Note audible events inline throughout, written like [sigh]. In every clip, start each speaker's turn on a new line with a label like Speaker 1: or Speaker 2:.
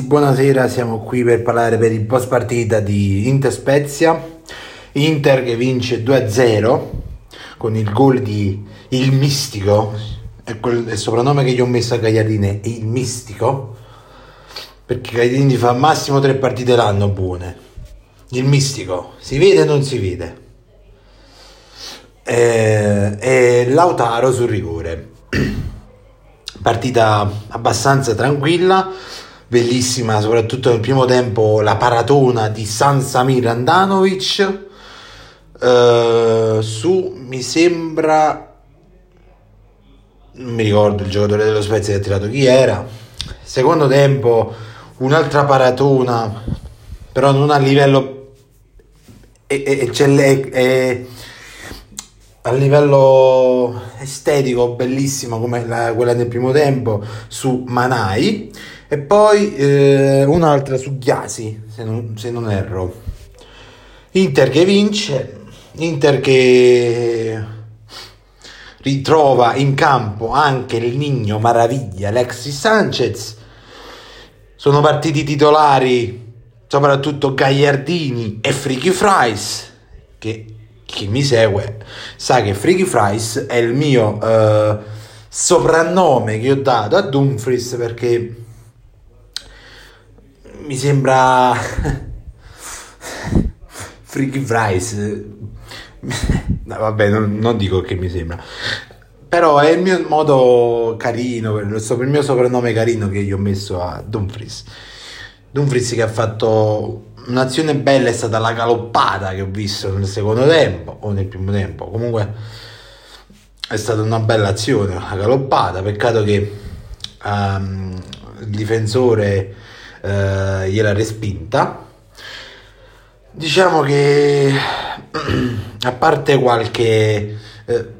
Speaker 1: ragazzi, buonasera, siamo qui per parlare per il post partita di Inter Spezia. Inter che vince 2-0 con il gol di Il Mistico, è quel, il soprannome che gli ho messo a Gagliardini è Il Mistico, perché Gagliardini fa massimo tre partite l'anno buone. Il Mistico, si vede o non si vede? E, e Lautaro sul rigore. [clears throat] Partita abbastanza tranquilla, bellissima, soprattutto nel primo tempo la paratona di San Samir Andanovic. Uh, su mi sembra non mi ricordo il giocatore dello Spezia che ha tirato chi era secondo tempo un'altra paratona però non a livello eccellente a livello estetico bellissima come la, quella del primo tempo su Manai. E poi eh, un'altra su Ghiasi se non, se non erro. Inter che vince Inter che ritrova in campo anche il Nigno Maraviglia Alexis Sanchez. Sono partiti titolari soprattutto Gagliardini e Freaky Fries che chi mi segue sa che Freaky Fries è il mio uh, soprannome che ho dato a Dumfries perché mi sembra [laughs] Freaky Fries. No, vabbè non, non, dico che mi sembra. Però è il mio modo carino il mio soprannome carino che gli ho messo a Dumfries. Dumfries che ha fatto un'azione bella è stata la galoppata che ho visto nel secondo tempo o nel primo tempo. Comunque è stata una bella azione, la galoppata. Peccato che um, il difensore uh, gliela respinta. Diciamo che [clears throat] a parte qualche eh,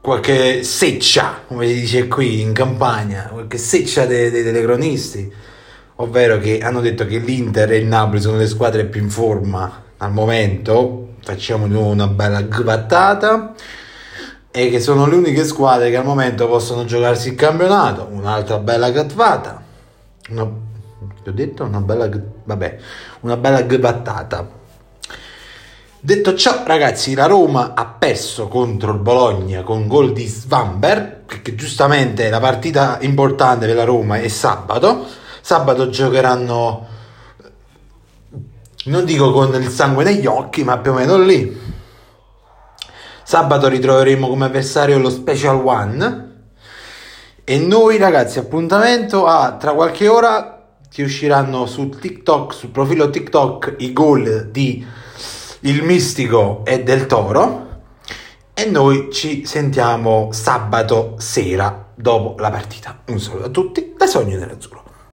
Speaker 1: qualche seccia, come si dice qui in campagna, qualche seccia dei, dei telecronisti ovvero che hanno detto che l'Inter e il Napoli sono le squadre più in forma al momento, facciamo di nuovo una bella gbattata e che sono le uniche squadre che al momento possono giocarsi il campionato, un'altra bella gatvata, una, ho detto? Una bella, vabbè, una bella gbattata. Detto ciò, ragazzi, la Roma ha perso contro il Bologna con gol di Svamber, perché giustamente la partita importante per la Roma è sabato Sabato giocheranno, non dico con il sangue negli occhi, ma più o meno lì. Sabato ritroveremo come avversario lo Special One. E noi ragazzi, appuntamento a tra qualche ora ti usciranno su TikTok, sul profilo TikTok, i gol di Il Mistico e del Toro. E noi ci sentiamo sabato sera dopo la partita. Un saluto a tutti da Sogno Nerazzurro.